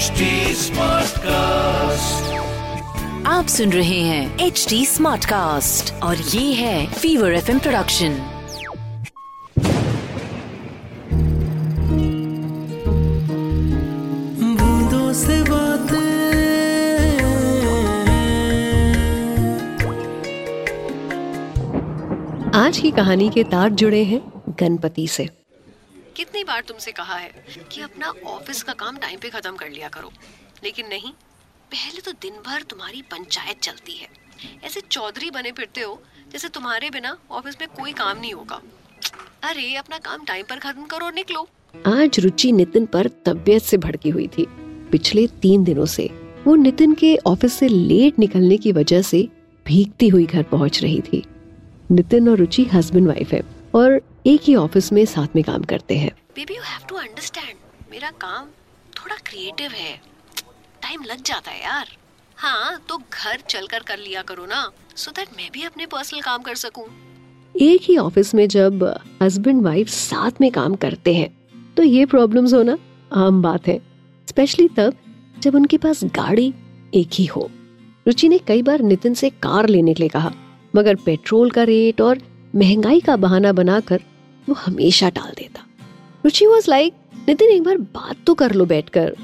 HD Smartcast. आप सुन रहे हैं एच डी स्मार्ट कास्ट और ये है फीवर एफ़ प्रोडक्शन बूंदों से बातें आज की कहानी के तार जुड़े हैं गणपति से। कितनी बार तुमसे कहा है कि अपना ऑफ़िस का काम टाइम पे खत्म कर लिया करो। लेकिन नहीं, पहले तो दिन भर तुम्हारी पंचायत चलती है। ऐसे चौधरी बने फिरते हो, जैसे तुम्हारे बिना ऑफ़िस में कोई काम नहीं होगा। अरे, अपना काम टाइम पर खत्म करो और निकलो। आज रुचि नितिन पर तबीयत से भड़की हुई थी। पिछले तीन दिनों से वो नितिन के ऑफ़िस से लेट निकलने की वजह से भीगती हुई घर पहुँच रही थी। नितिन और रुचि हस्बैंड वाइफ है। और एक ही ऑफ़िस में साथ में काम करते हैं। Baby you have to understand मेरा काम थोड़ा क्रिएटिव है। टाइम लग जाता है यार। हाँ तो घर चलकर कर लिया करो ना सो दैट मैं भी अपने पर्सनल काम कर सकूँ। एक ही ऑफ़िस में जब हस्बैंड वाइफ साथ में काम करते हैं तो ये प्रॉब्लम्स होना आम बात है। स्पेशली तब जब उनके पास गाड़ी एक ही हो। रुचि ने कई बार नितिन से कार लेने के लिए कहा मगर पेट्रोल का रेट और महँगाई का बहाना बनाकर वो हमेशा टाल देता। रुचि वॉज़ लाइक नितिन एक बार बात तो कर लो बैठकर।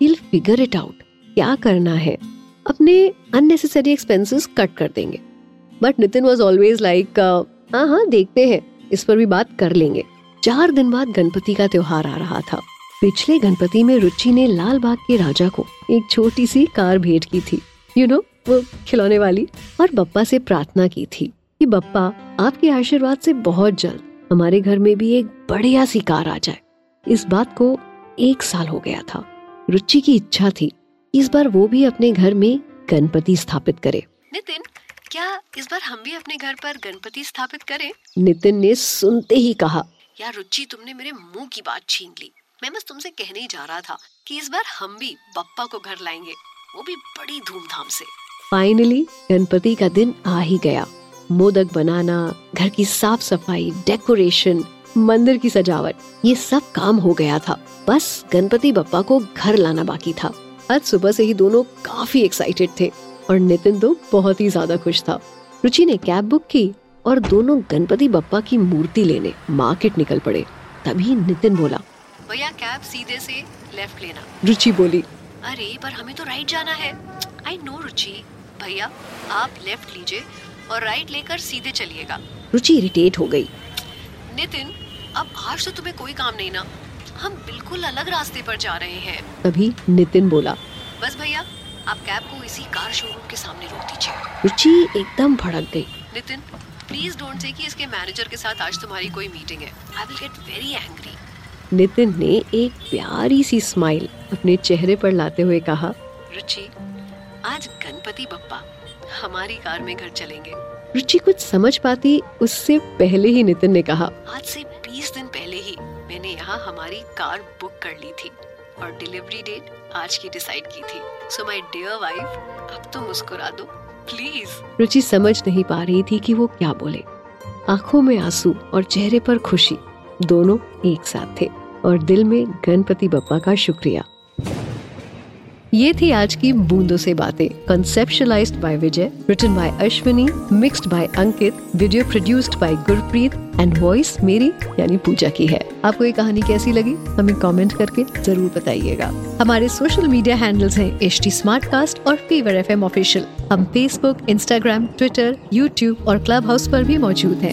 विल फिगर इट आउट क्या करना है? अपने अननेसेसरी एक्सपेंसेस कट कर देंगे. But Nitin was always like हाँ हाँ देखते हैं। इस पर भी बात कर लेंगे. चार दिन बाद गणपति का त्योहार आ रहा था। पिछले गणपति में रुचि ने लाल बाग के राजा को एक छोटी सी कार भेंट की थी। यू you नो know, वो खिलौने वाली और बप्पा से प्रार्थना की थी। कि बप्पा आपके आशीर्वाद से बहुत जल्द हमारे घर में भी एक बढ़िया सी कार आ जाए। इस बात को एक साल हो गया था। रुचि की इच्छा थी। इस बार वो भी अपने घर में गणपति स्थापित करे। नितिन क्या इस बार हम भी अपने घर पर गणपति स्थापित करें? नितिन ने सुनते ही कहा। यार रुचि तुमने मेरे मुँह की बात छीन ली। मैं बस तुमसे कहने ही जा रहा था कि इस बार हम भी बप्पा को घर लाएँगे। वो भी बड़ी धूमधाम से। फाइनली गणपति का दिन आ ही गया। मोदक बनाना घर की साफ़ सफ़ाई डेकोरेशन मंदिर की सजावट ये सब काम हो गया था। बस गणपति बप्पा को घर लाना बाकी था। आज सुबह से ही दोनों काफ़ी एक्साइटेड थे और नितिन तो बहुत ही ज़्यादा खुश था। रुचि ने कैब बुक की और दोनों गणपति बप्पा की मूर्ति लेने मार्केट निकल पड़े। तभी नितिन बोला भैया कैब सीधे से लेफ़्ट लेना। रुचि बोली अरे पर हमें तो राइट जाना है। I know Ruchi. भैया आप लेफ़्ट लीजिए। और राइट लेकर सीधे चलिएगा। रुचि इरिटेट हो गई। नितिन अब आज तो तुम्हें कोई काम नहीं ना। हम बिल्कुल अलग रास्ते पर जा रहे हैं। तभी नितिन बोला बस भैया आप कैब को इसी कार शोरूम के सामने रोक दीजिए। रुचि एकदम भड़क गई। नितिन प्लीज़ डोंट से कि इसके मैनेजर के साथ आज तुम्हारी कोई मीटिंग है। I will get very angry Nitin ने एक प्यारी सी स्माइल अपने चेहरे पर लाते हुए कहा रुचि आज गणपति बप्पा हमारी कार में घर चलेंगे। रुचि कुछ समझ पाती उससे पहले ही नितिन ने कहा। आज से 20 दिन पहले ही मैंने यहाँ हमारी कार बुक कर ली थी और डिलीवरी डेट आज की डिसाइड की थी। सो माय डियर वाइफ अब तो मुस्कुरा दो प्लीज़ रुचि समझ नहीं पा रही थी कि वो क्या बोले। आँखों में आँसू और चेहरे पर खुशी दोनों एक साथ थे और दिल में गणपति बप्पा का शुक्रिया। ये थी आज की बूंदों से बातें conceptualised by Vijay written by Ashwini mixed by Ankit video produced by Gurpreet and voice मेरी, यानी पूजा की है। आपको ये कहानी कैसी लगी? हमें कमेंट करके ज़रूर बताइएगा। हमारे सोशल मीडिया हैंडल्स हैं एच टी और फीवर एफ़ ऑफिशियल हम फेसबुक इंस्टाग्राम ट्विटर यूट्यूब और क्लब हाउस पर भी मौजूद हैं।